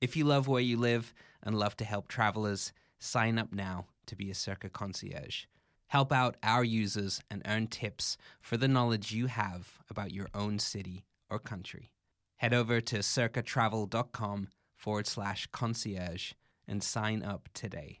If you love where you live and love to help travelers, sign up now to be a Cerca concierge. Help out our users and earn tips for the knowledge you have about your own city or country. Head over to cercatravel.com forward slash concierge and sign up today.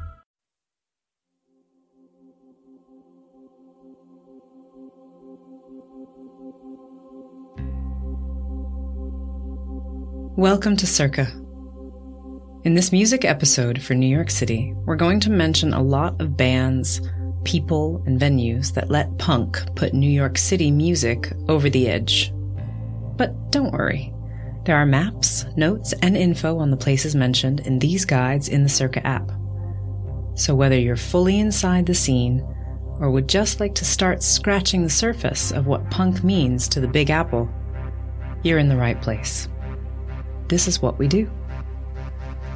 Welcome to Cerca. In this music episode for New York City, we're going to mention a lot of bands, people, and venues that let punk put New York City music over the edge. But don't worry. There are maps, notes, and info on the places mentioned in these guides in the Cerca app. So whether you're fully inside the scene or would just like to start scratching the surface of what punk means to the Big Apple, you're in the right place this is what we do.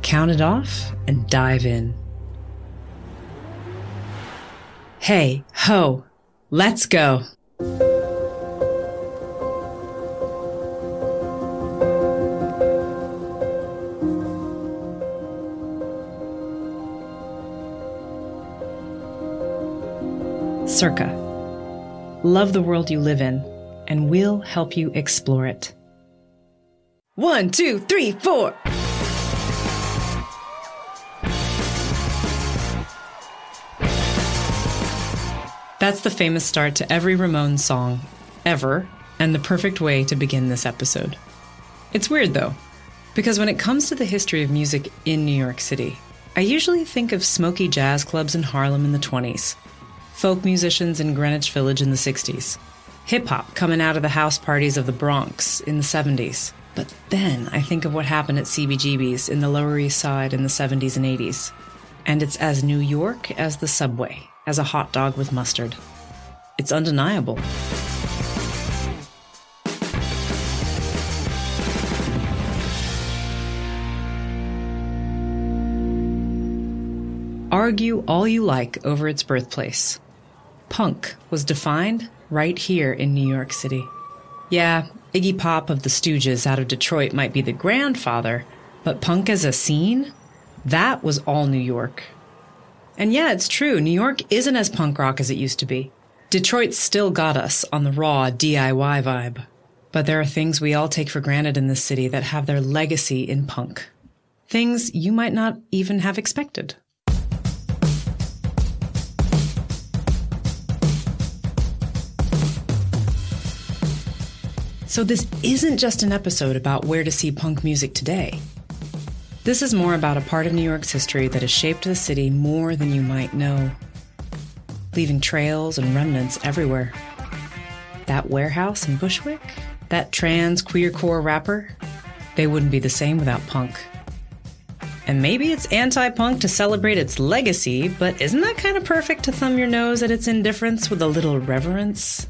Count it off and dive in. Hey, ho, let's go. Cerca. Love the world you live in, and we'll help you explore it. One, two, three, four. That's the famous start to every Ramones song ever, and the perfect way to begin this episode. It's weird though, because when it comes to the history of music in New York City, I usually think of smoky jazz clubs in Harlem in the 20s, folk musicians in Greenwich Village in the 60s, hip hop coming out of the house parties of the Bronx in the 70s, but then I think of what happened at CBGB's in the Lower East Side in the 70s and 80s. And it's as New York as the subway, as a hot dog with mustard. It's undeniable. Argue all you like over its birthplace. Punk was defined right here in New York City. Yeah, Iggy Pop of the Stooges out of Detroit might be the grandfather, but punk as a scene? That was all New York. And yeah, it's true, New York isn't as punk rock as it used to be. Detroit still got us on the raw DIY vibe. But there are things we all take for granted in this city that have their legacy in punk. Things you might not even have expected. So, this isn't just an episode about where to see punk music today. This is more about a part of New York's history that has shaped the city more than you might know, leaving trails and remnants everywhere. That warehouse in Bushwick, that trans queercore rapper, they wouldn't be the same without punk. And maybe it's anti punk to celebrate its legacy, but isn't that kind of perfect to thumb your nose at its indifference with a little reverence?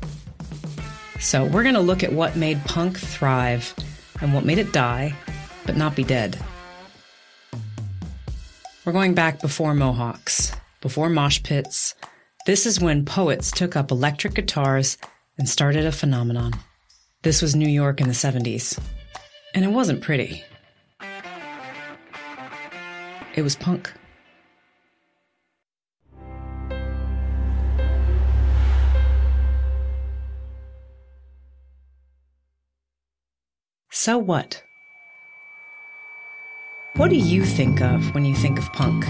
So, we're going to look at what made punk thrive and what made it die, but not be dead. We're going back before Mohawks, before mosh pits. This is when poets took up electric guitars and started a phenomenon. This was New York in the 70s. And it wasn't pretty. It was punk. So what? What do you think of when you think of punk?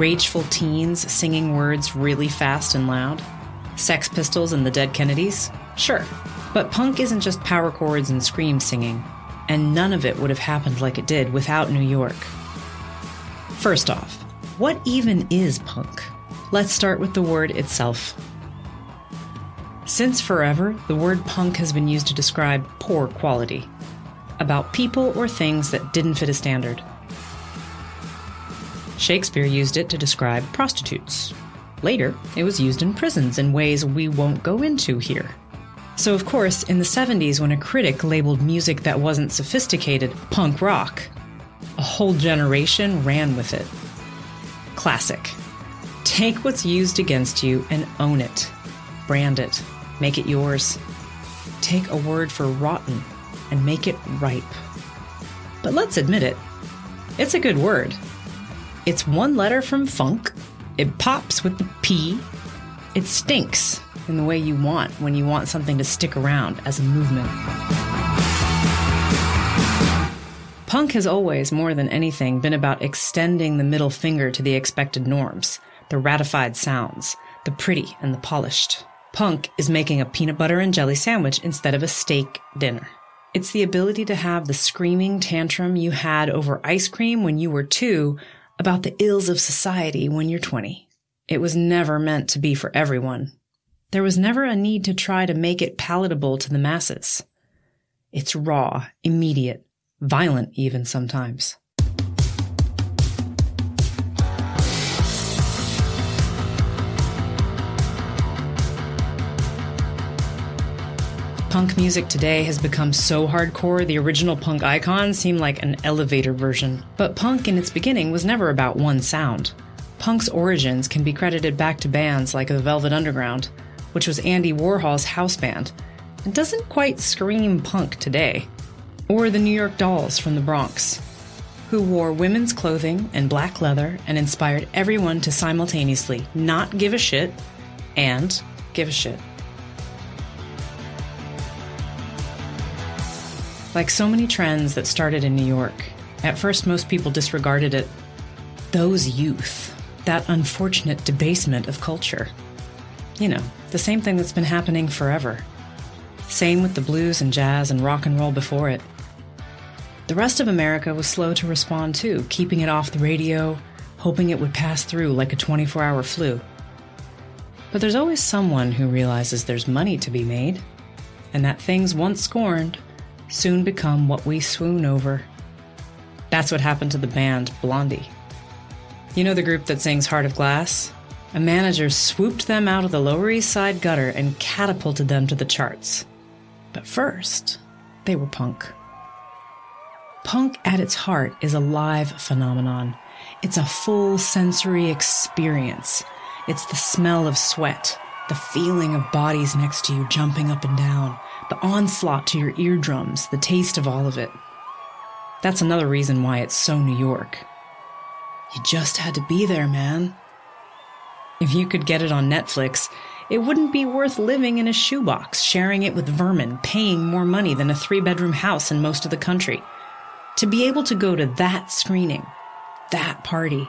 Rageful teens singing words really fast and loud? Sex Pistols and the Dead Kennedys? Sure. But punk isn't just power chords and scream singing, and none of it would have happened like it did without New York. First off, what even is punk? Let's start with the word itself. Since forever, the word punk has been used to describe poor quality, about people or things that didn't fit a standard. Shakespeare used it to describe prostitutes. Later, it was used in prisons in ways we won't go into here. So, of course, in the 70s, when a critic labeled music that wasn't sophisticated punk rock, a whole generation ran with it. Classic. Take what's used against you and own it. Brand it. Make it yours. Take a word for rotten and make it ripe. But let's admit it, it's a good word. It's one letter from funk, it pops with the P, it stinks in the way you want when you want something to stick around as a movement. Punk has always, more than anything, been about extending the middle finger to the expected norms, the ratified sounds, the pretty and the polished. Punk is making a peanut butter and jelly sandwich instead of a steak dinner. It's the ability to have the screaming tantrum you had over ice cream when you were two about the ills of society when you're 20. It was never meant to be for everyone. There was never a need to try to make it palatable to the masses. It's raw, immediate, violent even sometimes. Punk music today has become so hardcore, the original punk icons seem like an elevator version. But punk in its beginning was never about one sound. Punk's origins can be credited back to bands like the Velvet Underground, which was Andy Warhol's house band, and doesn't quite scream punk today. Or the New York Dolls from the Bronx, who wore women's clothing and black leather and inspired everyone to simultaneously not give a shit and give a shit. Like so many trends that started in New York, at first most people disregarded it. Those youth, that unfortunate debasement of culture. You know, the same thing that's been happening forever. Same with the blues and jazz and rock and roll before it. The rest of America was slow to respond too, keeping it off the radio, hoping it would pass through like a 24 hour flu. But there's always someone who realizes there's money to be made, and that things once scorned soon become what we swoon over. That's what happened to the band Blondie. You know the group that sings Heart of Glass? A manager swooped them out of the Lower East Side gutter and catapulted them to the charts. But first, they were punk. Punk at its heart is a live phenomenon. It's a full sensory experience. It's the smell of sweat, the feeling of bodies next to you jumping up and down, the onslaught to your eardrums, the taste of all of it. That's another reason why it's so New York. You just had to be there, man. If you could get it on Netflix, it wouldn't be worth living in a shoebox, sharing it with vermin, paying more money than a three bedroom house in most of the country. To be able to go to that screening, that party,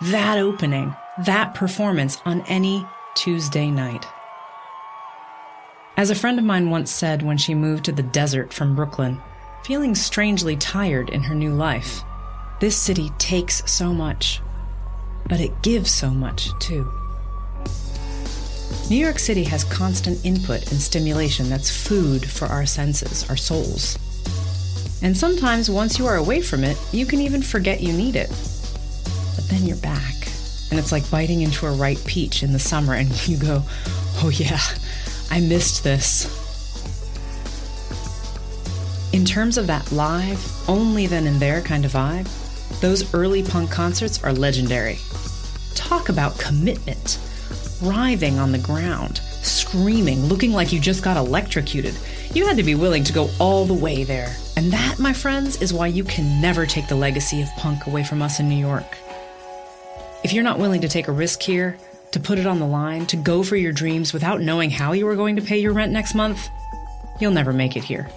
that opening, that performance on any Tuesday night. As a friend of mine once said when she moved to the desert from Brooklyn, feeling strangely tired in her new life, this city takes so much, but it gives so much too. New York City has constant input and stimulation that's food for our senses, our souls. And sometimes once you are away from it, you can even forget you need it. But then you're back. And it's like biting into a ripe peach in the summer and you go, oh yeah, I missed this. In terms of that live, only then and there kind of vibe, Those early punk concerts are legendary. Talk about commitment. Writhing on the ground, screaming, looking like you just got electrocuted. You had to be willing to go all the way there. And that, my friends, is why you can never take the legacy of punk away from us in New York. If you're not willing to take a risk here, to put it on the line, to go for your dreams without knowing how you are going to pay your rent next month, you'll never make it here.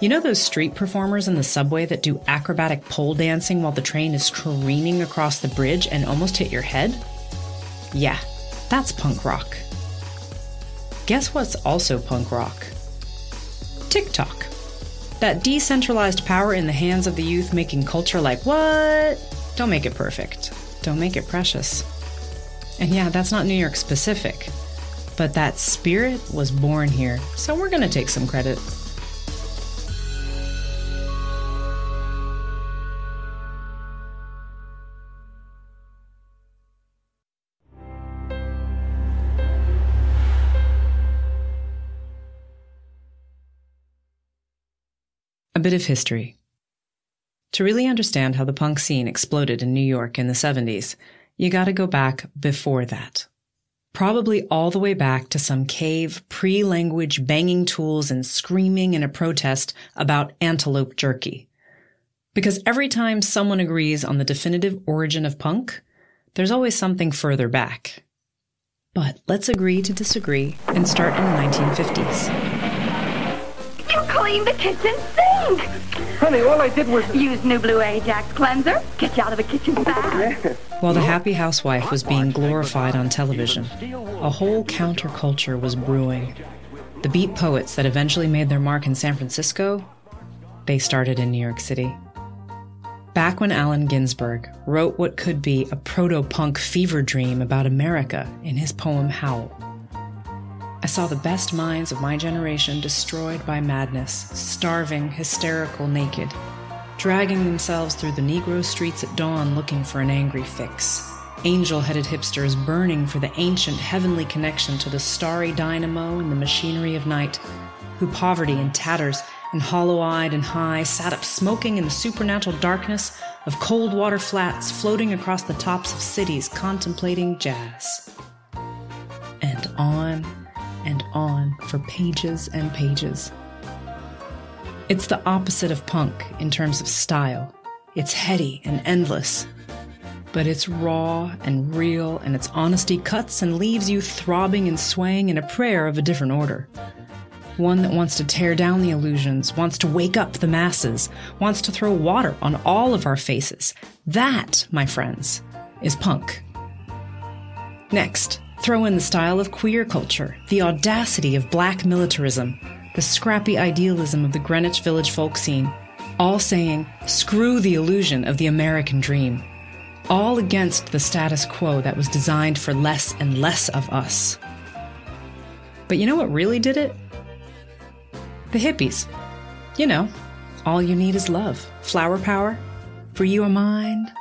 You know those street performers in the subway that do acrobatic pole dancing while the train is careening across the bridge and almost hit your head? Yeah, that's punk rock. Guess what's also punk rock? TikTok. That decentralized power in the hands of the youth making culture like what? Don't make it perfect. Don't make it precious. And yeah, that's not New York specific, but that spirit was born here, so we're gonna take some credit. A bit of history. To really understand how the punk scene exploded in New York in the 70s, you gotta go back before that. Probably all the way back to some cave, pre language banging tools and screaming in a protest about antelope jerky. Because every time someone agrees on the definitive origin of punk, there's always something further back. But let's agree to disagree and start in the 1950s. You cleaned the kitchen sink. Honey, all I did was. Use new Blue Ajax cleanser. Get you out of the kitchen fast. While the happy housewife was being glorified on television, a whole counterculture was brewing. The beat poets that eventually made their mark in San Francisco, they started in New York City. Back when Allen Ginsberg wrote what could be a proto punk fever dream about America in his poem Howl, I saw the best minds of my generation destroyed by madness, starving, hysterical, naked, dragging themselves through the Negro streets at dawn looking for an angry fix. Angel headed hipsters burning for the ancient heavenly connection to the starry dynamo and the machinery of night, who poverty and tatters and hollow eyed and high sat up smoking in the supernatural darkness of cold water flats floating across the tops of cities contemplating jazz. And on and on for pages and pages. It's the opposite of punk in terms of style. It's heady and endless. But it's raw and real, and its honesty cuts and leaves you throbbing and swaying in a prayer of a different order. One that wants to tear down the illusions, wants to wake up the masses, wants to throw water on all of our faces. That, my friends, is punk. Next, Throw in the style of queer culture, the audacity of black militarism, the scrappy idealism of the Greenwich Village folk scene, all saying, screw the illusion of the American dream. All against the status quo that was designed for less and less of us. But you know what really did it? The hippies. You know, all you need is love, flower power, for you mine,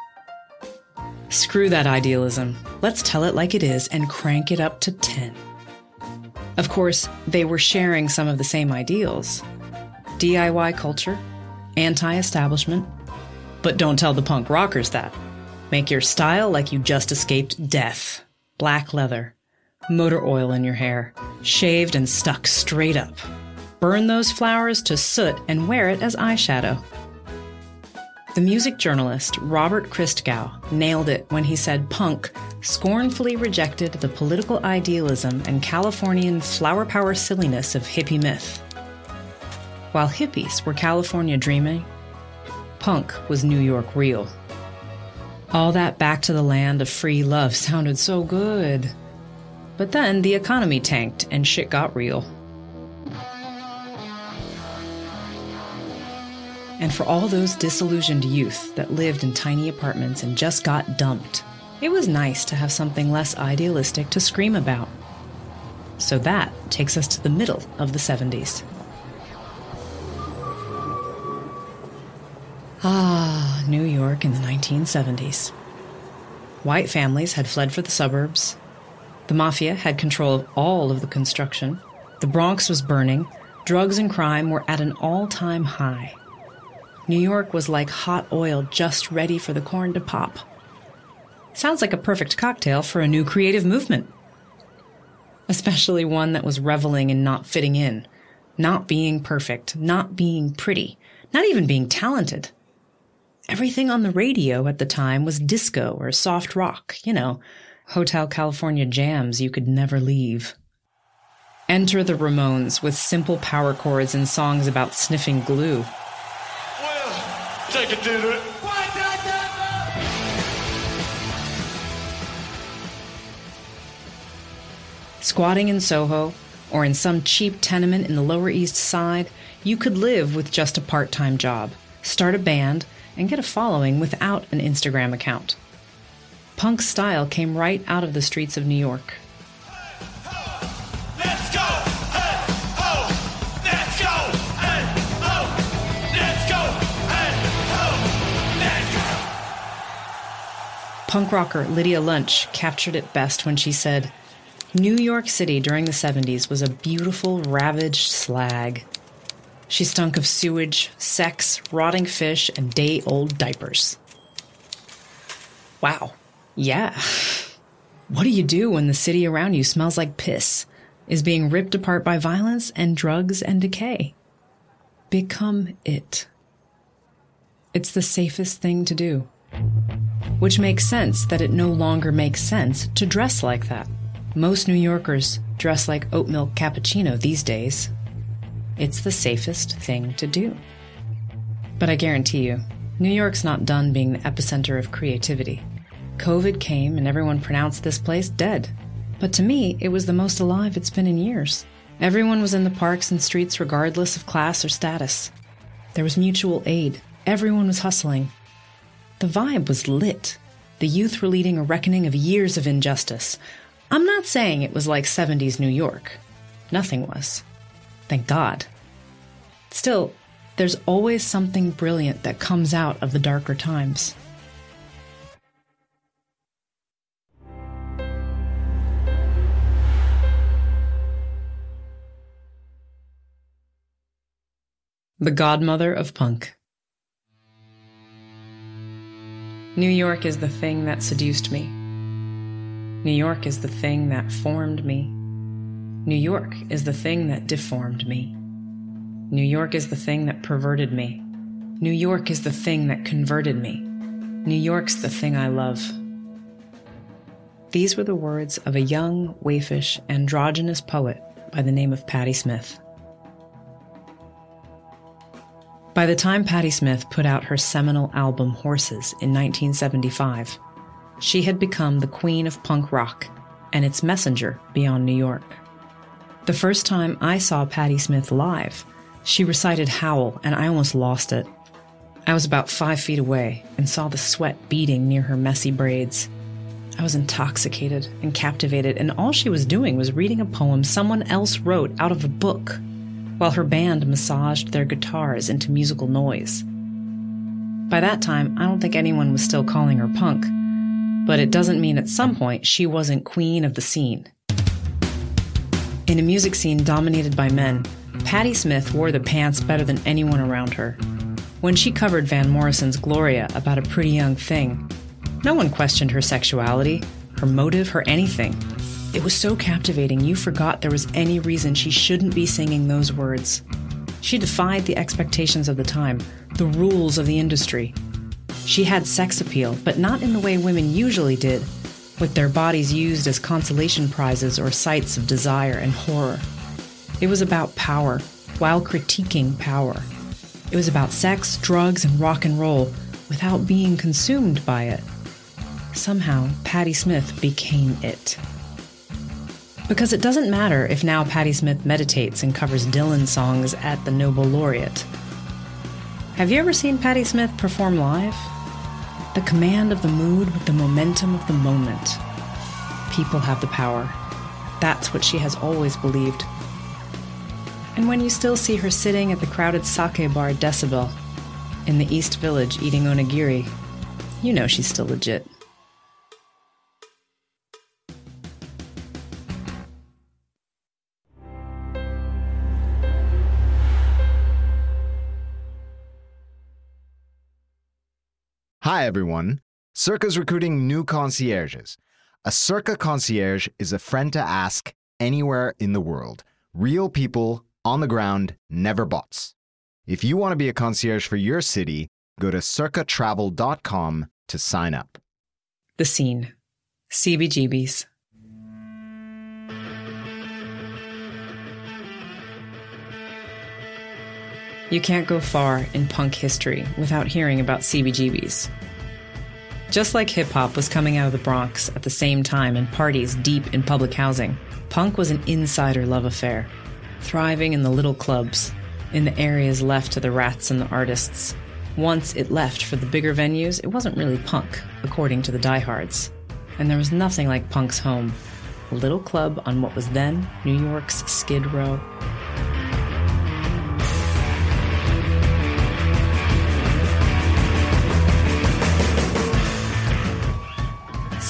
Screw that idealism. Let's tell it like it is and crank it up to 10. Of course, they were sharing some of the same ideals DIY culture, anti establishment. But don't tell the punk rockers that. Make your style like you just escaped death. Black leather, motor oil in your hair, shaved and stuck straight up. Burn those flowers to soot and wear it as eyeshadow. The music journalist Robert Christgau nailed it when he said punk scornfully rejected the political idealism and Californian flower power silliness of hippie myth. While hippies were California dreaming, punk was New York real. All that back to the land of free love sounded so good. But then the economy tanked and shit got real. And for all those disillusioned youth that lived in tiny apartments and just got dumped, it was nice to have something less idealistic to scream about. So that takes us to the middle of the 70s. Ah, New York in the 1970s. White families had fled for the suburbs. The mafia had control of all of the construction. The Bronx was burning. Drugs and crime were at an all time high. New York was like hot oil just ready for the corn to pop. Sounds like a perfect cocktail for a new creative movement. Especially one that was reveling in not fitting in, not being perfect, not being pretty, not even being talented. Everything on the radio at the time was disco or soft rock, you know, Hotel California jams you could never leave. Enter the Ramones with simple power chords and songs about sniffing glue. Take it the. Squatting in Soho or in some cheap tenement in the Lower East Side, you could live with just a part time job, start a band, and get a following without an Instagram account. Punk style came right out of the streets of New York. Punk rocker Lydia Lunch captured it best when she said, New York City during the 70s was a beautiful, ravaged slag. She stunk of sewage, sex, rotting fish, and day old diapers. Wow. Yeah. What do you do when the city around you smells like piss, is being ripped apart by violence and drugs and decay? Become it. It's the safest thing to do. Which makes sense that it no longer makes sense to dress like that. Most New Yorkers dress like oat milk cappuccino these days. It's the safest thing to do. But I guarantee you, New York's not done being the epicenter of creativity. COVID came and everyone pronounced this place dead. But to me, it was the most alive it's been in years. Everyone was in the parks and streets regardless of class or status. There was mutual aid. Everyone was hustling. The vibe was lit. The youth were leading a reckoning of years of injustice. I'm not saying it was like 70s New York. Nothing was. Thank God. Still, there's always something brilliant that comes out of the darker times. The godmother of punk. New York is the thing that seduced me. New York is the thing that formed me. New York is the thing that deformed me. New York is the thing that perverted me. New York is the thing that converted me. New York's the thing I love. These were the words of a young, waifish, androgynous poet by the name of Patti Smith. By the time Patti Smith put out her seminal album Horses in 1975, she had become the queen of punk rock and its messenger beyond New York. The first time I saw Patti Smith live, she recited Howl and I almost lost it. I was about five feet away and saw the sweat beading near her messy braids. I was intoxicated and captivated, and all she was doing was reading a poem someone else wrote out of a book, while her band massaged their guitars into musical noise. By that time, I don't think anyone was still calling her punk, but it doesn't mean at some point she wasn't queen of the scene. In a music scene dominated by men, Patti Smith wore the pants better than anyone around her. When she covered Van Morrison's Gloria about a pretty young thing, no one questioned her sexuality, her motive, her anything. It was so captivating you forgot there was any reason she shouldn't be singing those words. She defied the expectations of the time, the rules of the industry. She had sex appeal, but not in the way women usually did, with their bodies used as consolation prizes or sites of desire and horror. It was about power, while critiquing power. It was about sex, drugs, and rock and roll without being consumed by it. Somehow, Patti Smith became it. Because it doesn't matter if now Patti Smith meditates and covers Dylan songs at the Nobel Laureate. Have you ever seen Patti Smith perform live? The command of the mood with the momentum of the moment. People have the power. That's what she has always believed. And when you still see her sitting at the crowded sake bar Decibel in the East Village eating onigiri, you know she's still legit. Hi, everyone. Cerca's recruiting new concierges. A Cerca concierge is a friend to ask anywhere in the world. Real people on the ground, never bots. If you want to be a concierge for your city, go to cercatravel.com to sign up. The scene CBGB's. You can't go far in punk history without hearing about CBGBs. Just like hip hop was coming out of the Bronx at the same time and parties deep in public housing, punk was an insider love affair, thriving in the little clubs, in the areas left to the rats and the artists. Once it left for the bigger venues, it wasn't really punk, according to the diehards. And there was nothing like punk's home a little club on what was then New York's Skid Row.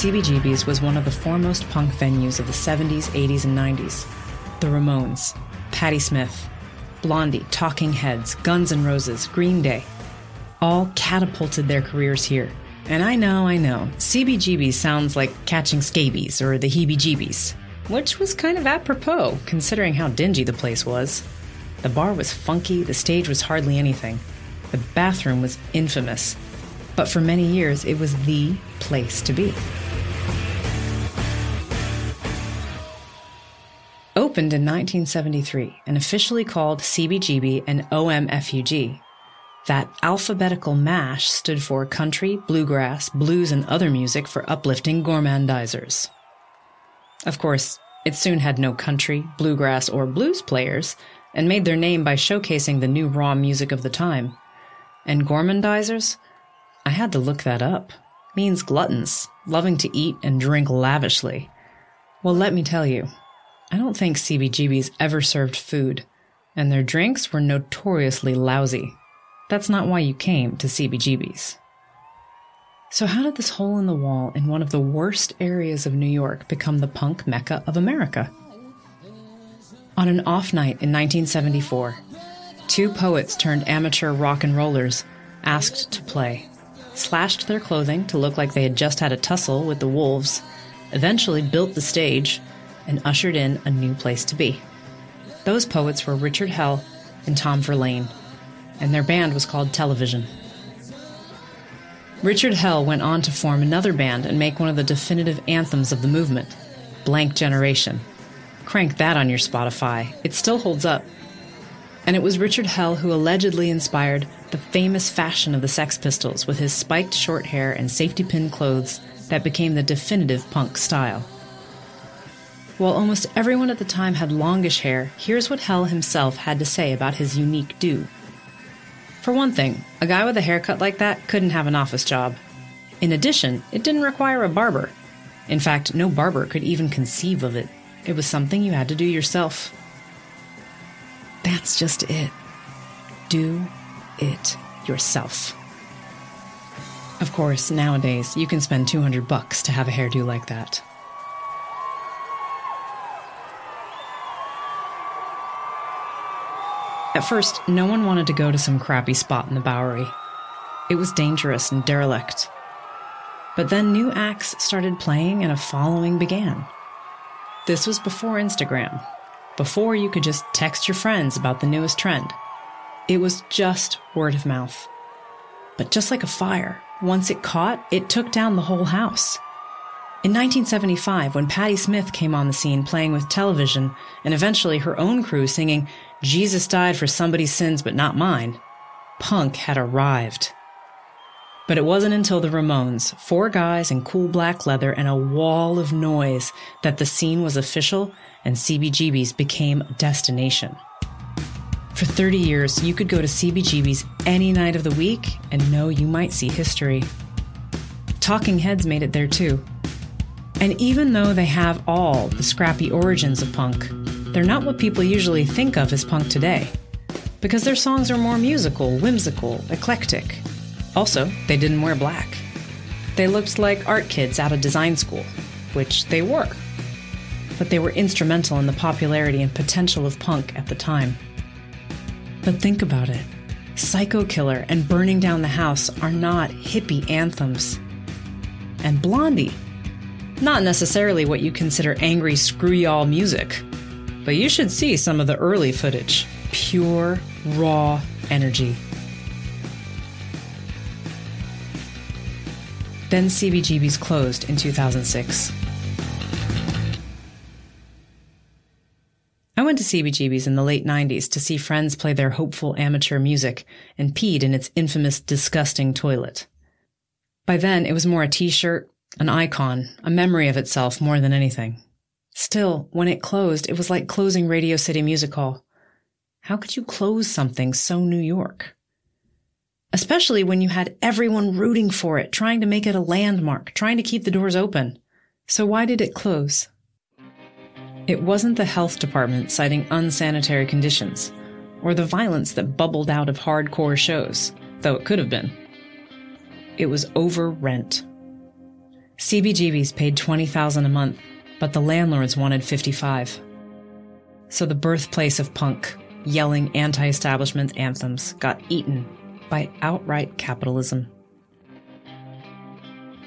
CBGB's was one of the foremost punk venues of the 70s, 80s, and 90s. The Ramones, Patti Smith, Blondie, Talking Heads, Guns N' Roses, Green Day, all catapulted their careers here. And I know, I know, CBGB sounds like catching scabies or the heebie jeebies, which was kind of apropos considering how dingy the place was. The bar was funky, the stage was hardly anything, the bathroom was infamous. But for many years, it was the place to be. Opened in 1973 and officially called CBGB and OMFUG, that alphabetical mash stood for country, bluegrass, blues, and other music for uplifting gourmandizers. Of course, it soon had no country, bluegrass, or blues players and made their name by showcasing the new raw music of the time. And gourmandizers? I had to look that up. Means gluttons, loving to eat and drink lavishly. Well, let me tell you, I don't think CBGB's ever served food, and their drinks were notoriously lousy. That's not why you came to CBGB's. So, how did this hole in the wall in one of the worst areas of New York become the punk mecca of America? On an off night in 1974, two poets turned amateur rock and rollers asked to play, slashed their clothing to look like they had just had a tussle with the wolves, eventually built the stage, and ushered in a new place to be. Those poets were Richard Hell and Tom Verlaine and their band was called Television. Richard Hell went on to form another band and make one of the definitive anthems of the movement, Blank Generation. Crank that on your Spotify, it still holds up. And it was Richard Hell who allegedly inspired the famous fashion of the Sex Pistols with his spiked short hair and safety pin clothes that became the definitive punk style. While almost everyone at the time had longish hair, here's what Hell himself had to say about his unique do. For one thing, a guy with a haircut like that couldn't have an office job. In addition, it didn't require a barber. In fact, no barber could even conceive of it. It was something you had to do yourself. That's just it. Do it yourself. Of course, nowadays you can spend 200 bucks to have a hairdo like that. At first, no one wanted to go to some crappy spot in the Bowery. It was dangerous and derelict. But then new acts started playing and a following began. This was before Instagram, before you could just text your friends about the newest trend. It was just word of mouth. But just like a fire, once it caught, it took down the whole house. In 1975, when Patti Smith came on the scene playing with television and eventually her own crew singing Jesus died for somebody's sins but not mine, punk had arrived. But it wasn't until the Ramones, four guys in cool black leather and a wall of noise, that the scene was official and CBGB's became a destination. For 30 years, you could go to CBGB's any night of the week and know you might see history. Talking Heads made it there too. And even though they have all the scrappy origins of punk, they're not what people usually think of as punk today. Because their songs are more musical, whimsical, eclectic. Also, they didn't wear black. They looked like art kids out of design school, which they were. But they were instrumental in the popularity and potential of punk at the time. But think about it Psycho Killer and Burning Down the House are not hippie anthems. And Blondie, not necessarily what you consider angry screw y'all music, but you should see some of the early footage. Pure, raw energy. Then CBGB's closed in 2006. I went to CBGB's in the late 90s to see friends play their hopeful amateur music and peed in its infamous disgusting toilet. By then, it was more a t shirt, an icon, a memory of itself more than anything. Still, when it closed, it was like closing Radio City Music Hall. How could you close something so New York? Especially when you had everyone rooting for it, trying to make it a landmark, trying to keep the doors open. So why did it close? It wasn't the health department citing unsanitary conditions, or the violence that bubbled out of hardcore shows, though it could have been. It was over rent. CBGBs paid 20000 a month, but the landlords wanted 55 So the birthplace of punk, yelling anti-establishment anthems, got eaten by outright capitalism.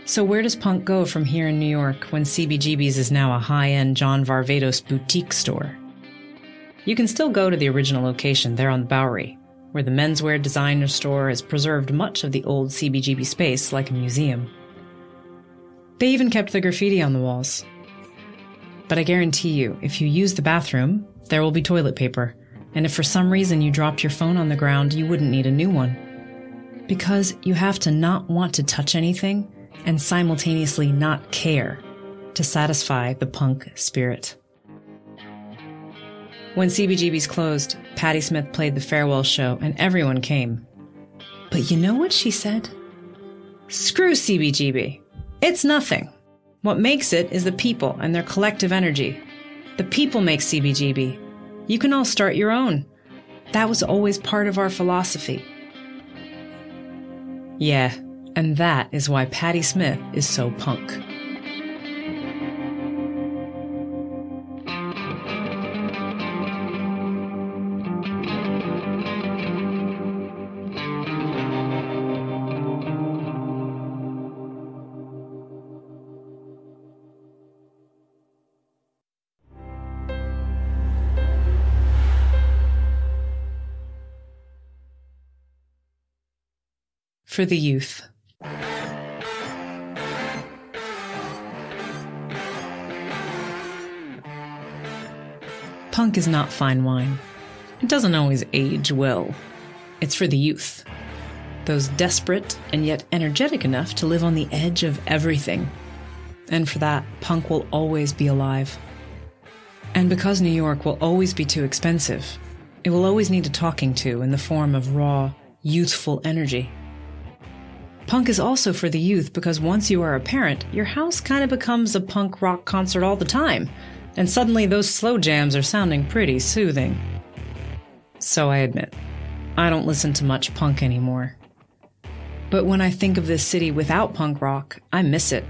So, where does punk go from here in New York when CBGB's is now a high end John Varvatos boutique store? You can still go to the original location there on the Bowery, where the menswear designer store has preserved much of the old CBGB space like a museum. They even kept the graffiti on the walls. But I guarantee you, if you use the bathroom, there will be toilet paper, and if for some reason you dropped your phone on the ground, you wouldn't need a new one. Because you have to not want to touch anything and simultaneously not care to satisfy the punk spirit. When CBGB's closed, Patti Smith played the farewell show and everyone came. But you know what she said? Screw CBGB. It's nothing. What makes it is the people and their collective energy. The people make CBGB. You can all start your own. That was always part of our philosophy. Yeah, and that is why Patti Smith is so punk. For the youth. Punk is not fine wine. It doesn't always age well. It's for the youth. Those desperate and yet energetic enough to live on the edge of everything. And for that, punk will always be alive. And because New York will always be too expensive, it will always need a talking to in the form of raw, youthful energy. Punk is also for the youth because once you are a parent, your house kind of becomes a punk rock concert all the time, and suddenly those slow jams are sounding pretty soothing. So I admit, I don't listen to much punk anymore. But when I think of this city without punk rock, I miss it.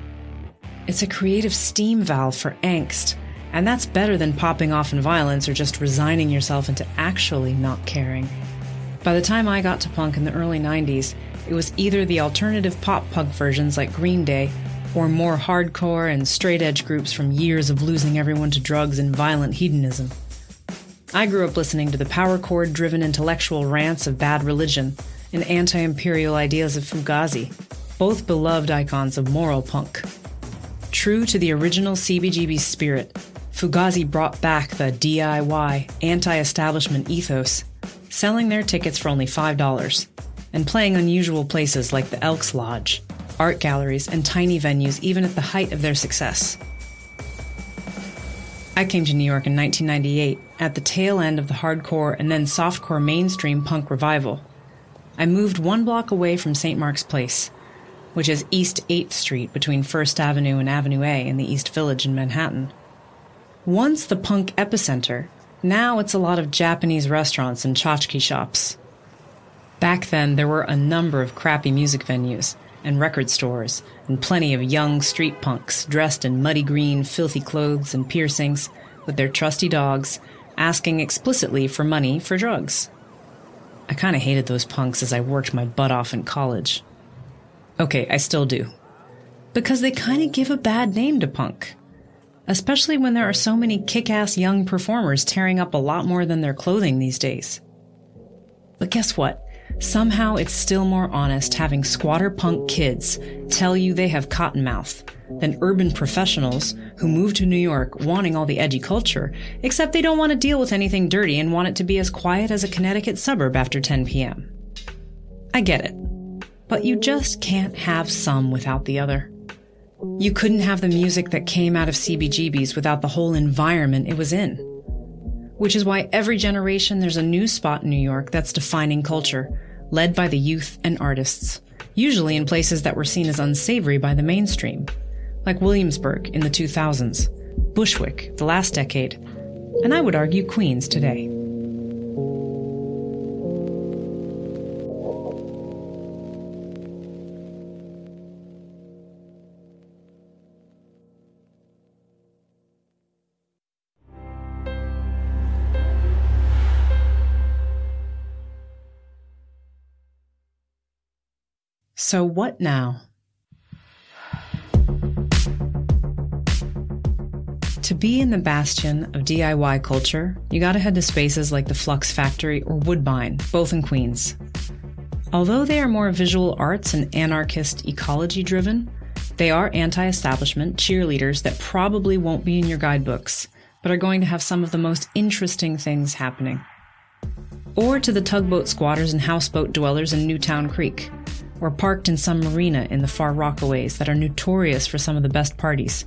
It's a creative steam valve for angst, and that's better than popping off in violence or just resigning yourself into actually not caring. By the time I got to punk in the early 90s, it was either the alternative pop punk versions like Green Day or more hardcore and straight edge groups from years of losing everyone to drugs and violent hedonism. I grew up listening to the power chord driven intellectual rants of Bad Religion and anti imperial ideas of Fugazi, both beloved icons of moral punk. True to the original CBGB spirit, Fugazi brought back the DIY, anti establishment ethos, selling their tickets for only $5 and playing unusual places like the Elks Lodge, art galleries, and tiny venues even at the height of their success. I came to New York in 1998 at the tail end of the hardcore and then softcore mainstream punk revival. I moved one block away from St. Mark's Place, which is East 8th Street between First Avenue and Avenue A in the East Village in Manhattan. Once the punk epicenter, now it's a lot of Japanese restaurants and tchotchke shops. Back then, there were a number of crappy music venues and record stores, and plenty of young street punks dressed in muddy green, filthy clothes and piercings, with their trusty dogs, asking explicitly for money for drugs. I kind of hated those punks as I worked my butt off in college. Okay, I still do. Because they kind of give a bad name to punk. Especially when there are so many kick ass young performers tearing up a lot more than their clothing these days. But guess what? Somehow it's still more honest having squatter punk kids tell you they have cottonmouth than urban professionals who move to New York wanting all the edgy culture, except they don't want to deal with anything dirty and want it to be as quiet as a Connecticut suburb after 10 p.m. I get it. But you just can't have some without the other. You couldn't have the music that came out of CBGB's without the whole environment it was in. Which is why every generation there's a new spot in New York that's defining culture, led by the youth and artists, usually in places that were seen as unsavory by the mainstream, like Williamsburg in the 2000s, Bushwick the last decade, and I would argue Queens today. So, what now? To be in the bastion of DIY culture, you gotta head to spaces like the Flux Factory or Woodbine, both in Queens. Although they are more visual arts and anarchist ecology driven, they are anti establishment cheerleaders that probably won't be in your guidebooks, but are going to have some of the most interesting things happening. Or to the tugboat squatters and houseboat dwellers in Newtown Creek, or parked in some marina in the far Rockaways that are notorious for some of the best parties.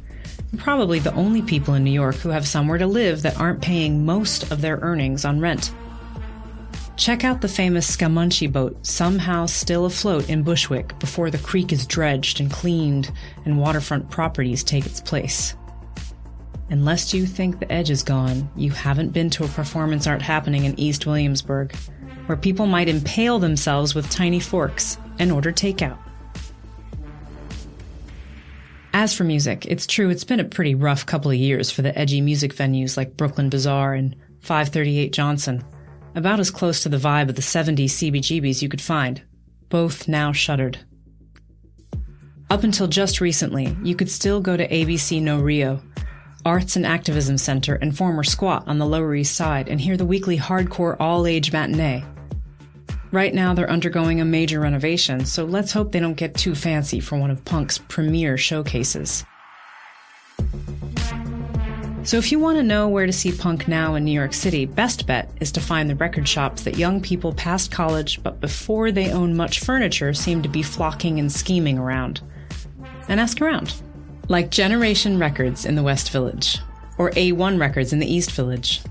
And probably the only people in New York who have somewhere to live that aren't paying most of their earnings on rent. Check out the famous Scammunchy boat, somehow still afloat in Bushwick before the creek is dredged and cleaned and waterfront properties take its place. Unless you think the edge is gone, you haven't been to a performance art happening in East Williamsburg, where people might impale themselves with tiny forks and order takeout. As for music, it's true it's been a pretty rough couple of years for the edgy music venues like Brooklyn Bazaar and 538 Johnson, about as close to the vibe of the 70s CBGBs you could find, both now shuttered. Up until just recently, you could still go to ABC No Rio, Arts and Activism Center, and former Squat on the Lower East Side and hear the weekly hardcore all age matinee. Right now, they're undergoing a major renovation, so let's hope they don't get too fancy for one of Punk's premier showcases. So, if you want to know where to see Punk now in New York City, best bet is to find the record shops that young people past college but before they own much furniture seem to be flocking and scheming around. And ask around. Like Generation Records in the West Village, or A1 Records in the East Village,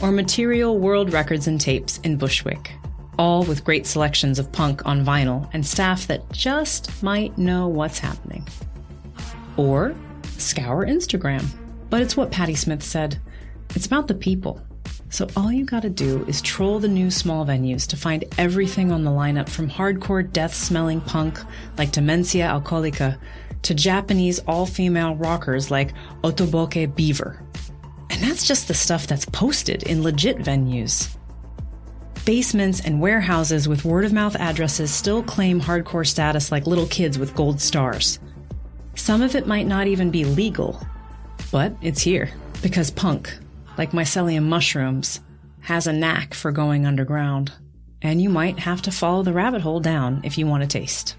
or Material World Records and Tapes in Bushwick all with great selections of punk on vinyl and staff that just might know what's happening. Or scour Instagram. But it's what Patti Smith said it's about the people. So all you gotta do is troll the new small venues to find everything on the lineup from hardcore death smelling punk like Demencia Alcoholica to Japanese all female rockers like Otoboke Beaver. And that's just the stuff that's posted in legit venues. Basements and warehouses with word of mouth addresses still claim hardcore status like little kids with gold stars. Some of it might not even be legal, but it's here because punk, like mycelium mushrooms, has a knack for going underground. And you might have to follow the rabbit hole down if you want a taste.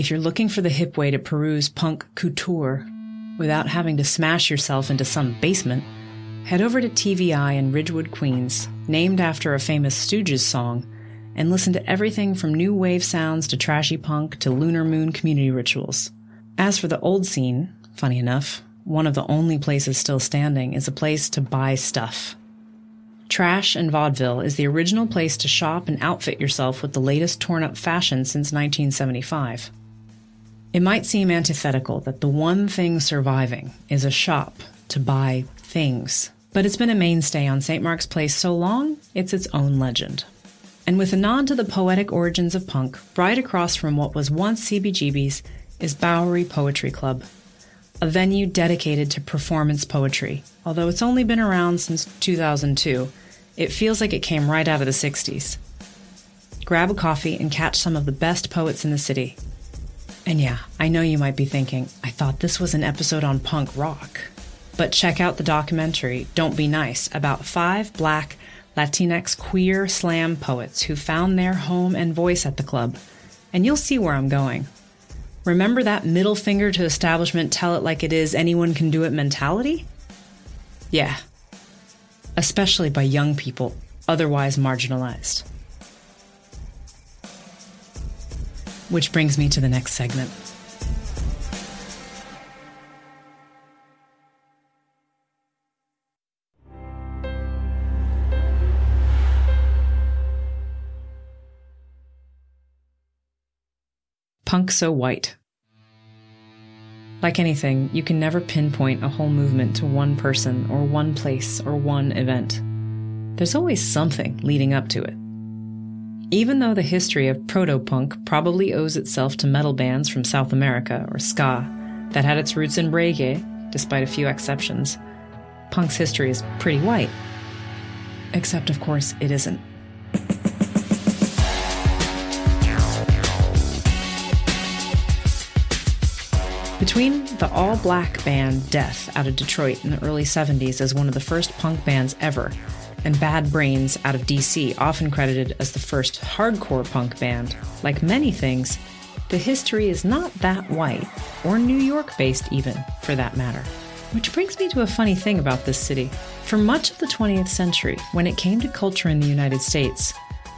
If you're looking for the hip way to peruse punk couture without having to smash yourself into some basement, head over to TV Eye in Ridgewood, Queens, named after a famous Stooges song, and listen to everything from new wave sounds to trashy punk to lunar moon community rituals. As for the old scene, funny enough, one of the only places still standing is a place to buy stuff. Trash and Vaudeville is the original place to shop and outfit yourself with the latest torn up fashion since 1975. It might seem antithetical that the one thing surviving is a shop to buy things, but it's been a mainstay on St. Mark's Place so long, it's its own legend. And with a nod to the poetic origins of punk, right across from what was once CBGB's, is Bowery Poetry Club, a venue dedicated to performance poetry. Although it's only been around since 2002, it feels like it came right out of the 60s. Grab a coffee and catch some of the best poets in the city. And yeah, I know you might be thinking, I thought this was an episode on punk rock. But check out the documentary, Don't Be Nice, about five black Latinx queer slam poets who found their home and voice at the club. And you'll see where I'm going. Remember that middle finger to establishment, tell it like it is, anyone can do it mentality? Yeah. Especially by young people, otherwise marginalized. Which brings me to the next segment. Punk So White. Like anything, you can never pinpoint a whole movement to one person or one place or one event. There's always something leading up to it. Even though the history of proto punk probably owes itself to metal bands from South America or ska that had its roots in reggae, despite a few exceptions, punk's history is pretty white. Except, of course, it isn't. Between the all black band Death out of Detroit in the early 70s as one of the first punk bands ever, and Bad Brains out of DC, often credited as the first hardcore punk band, like many things, the history is not that white, or New York based even, for that matter. Which brings me to a funny thing about this city. For much of the 20th century, when it came to culture in the United States,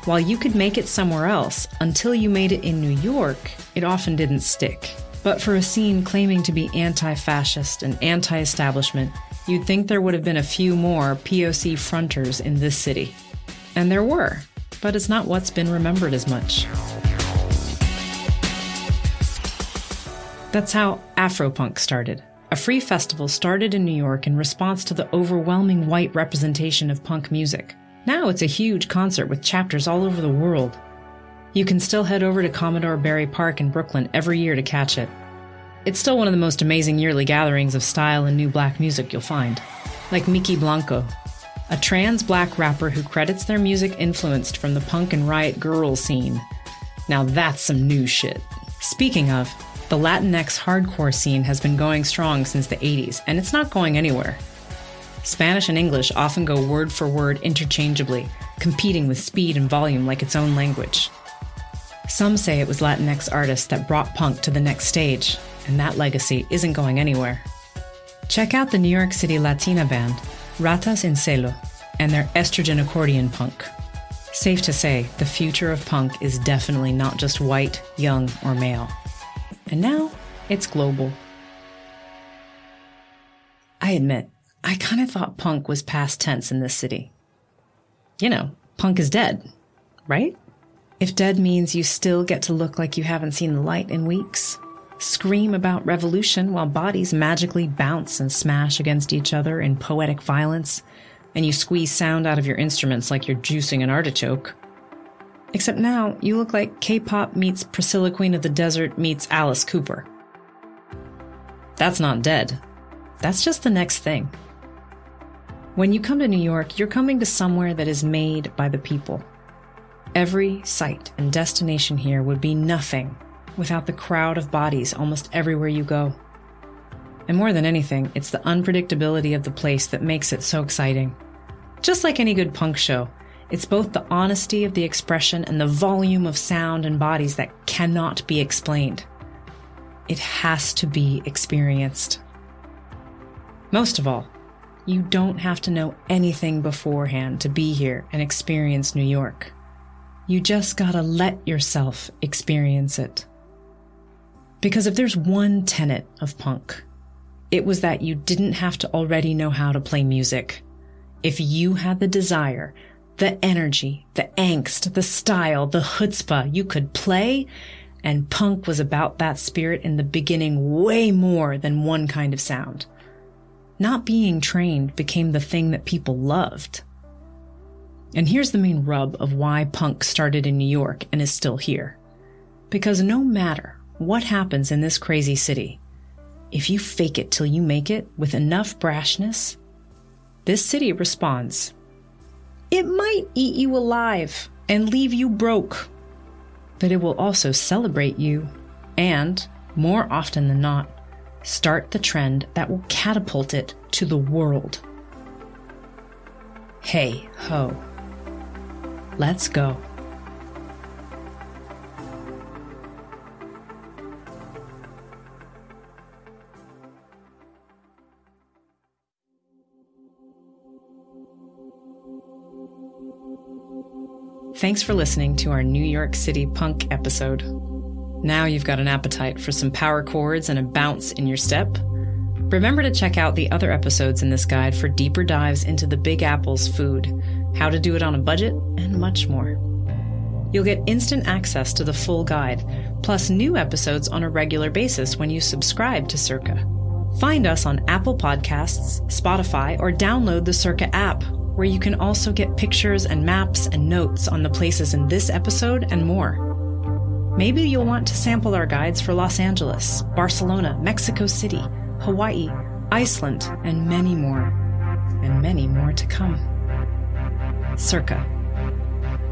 while you could make it somewhere else, until you made it in New York, it often didn't stick. But for a scene claiming to be anti fascist and anti establishment, you'd think there would have been a few more POC fronters in this city. And there were, but it's not what's been remembered as much. That's how Afropunk started. A free festival started in New York in response to the overwhelming white representation of punk music. Now it's a huge concert with chapters all over the world. You can still head over to Commodore Barry Park in Brooklyn every year to catch it. It's still one of the most amazing yearly gatherings of style and new black music you'll find. Like Mykki Blanco, a trans black rapper who credits their music influenced from the punk and riot grrrl scene. Now that's some new shit. Speaking of, the Latinx hardcore scene has been going strong since the 80s, and it's not going anywhere. Spanish and English often go word for word interchangeably, competing with speed and volume like its own language. Some say it was Latinx artists that brought punk to the next stage, and that legacy isn't going anywhere. Check out the New York City Latina band, Ratas en Celo, and their estrogen accordion punk. Safe to say, the future of punk is definitely not just white, young, or male. And now, it's global. I admit, I kind of thought punk was past tense in this city. You know, punk is dead, right? If dead means you still get to look like you haven't seen the light in weeks, scream about revolution while bodies magically bounce and smash against each other in poetic violence, and you squeeze sound out of your instruments like you're juicing an artichoke. Except now, you look like K pop meets Priscilla Queen of the Desert meets Alice Cooper. That's not dead. That's just the next thing. When you come to New York, you're coming to somewhere that is made by the people. Every site and destination here would be nothing without the crowd of bodies almost everywhere you go. And more than anything, it's the unpredictability of the place that makes it so exciting. Just like any good punk show, it's both the honesty of the expression and the volume of sound and bodies that cannot be explained. It has to be experienced. Most of all, you don't have to know anything beforehand to be here and experience New York. You just gotta let yourself experience it. Because if there's one tenet of punk, it was that you didn't have to already know how to play music. If you had the desire, the energy, the angst, the style, the chutzpah, you could play, and punk was about that spirit in the beginning way more than one kind of sound. Not being trained became the thing that people loved. And here's the main rub of why punk started in New York and is still here. Because no matter what happens in this crazy city? If you fake it till you make it with enough brashness, this city responds. It might eat you alive and leave you broke, but it will also celebrate you and, more often than not, start the trend that will catapult it to the world. Hey ho. Let's go. Thanks for listening to our New York City punk episode. Now you've got an appetite for some power chords and a bounce in your step. Remember to check out the other episodes in this guide for deeper dives into the Big Apple's food, how to do it on a budget, and much more. You'll get instant access to the full guide, plus new episodes on a regular basis when you subscribe to Cerca. Find us on Apple Podcasts, Spotify, or download the Cerca app, where you can also get pictures and maps and notes on the places in this episode and more. Maybe you'll want to sample our guides for Los Angeles, Barcelona, Mexico City, Hawaii, Iceland, and many more. And many more to come. Cerca.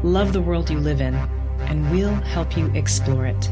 Love the world you live in, and we'll help you explore it.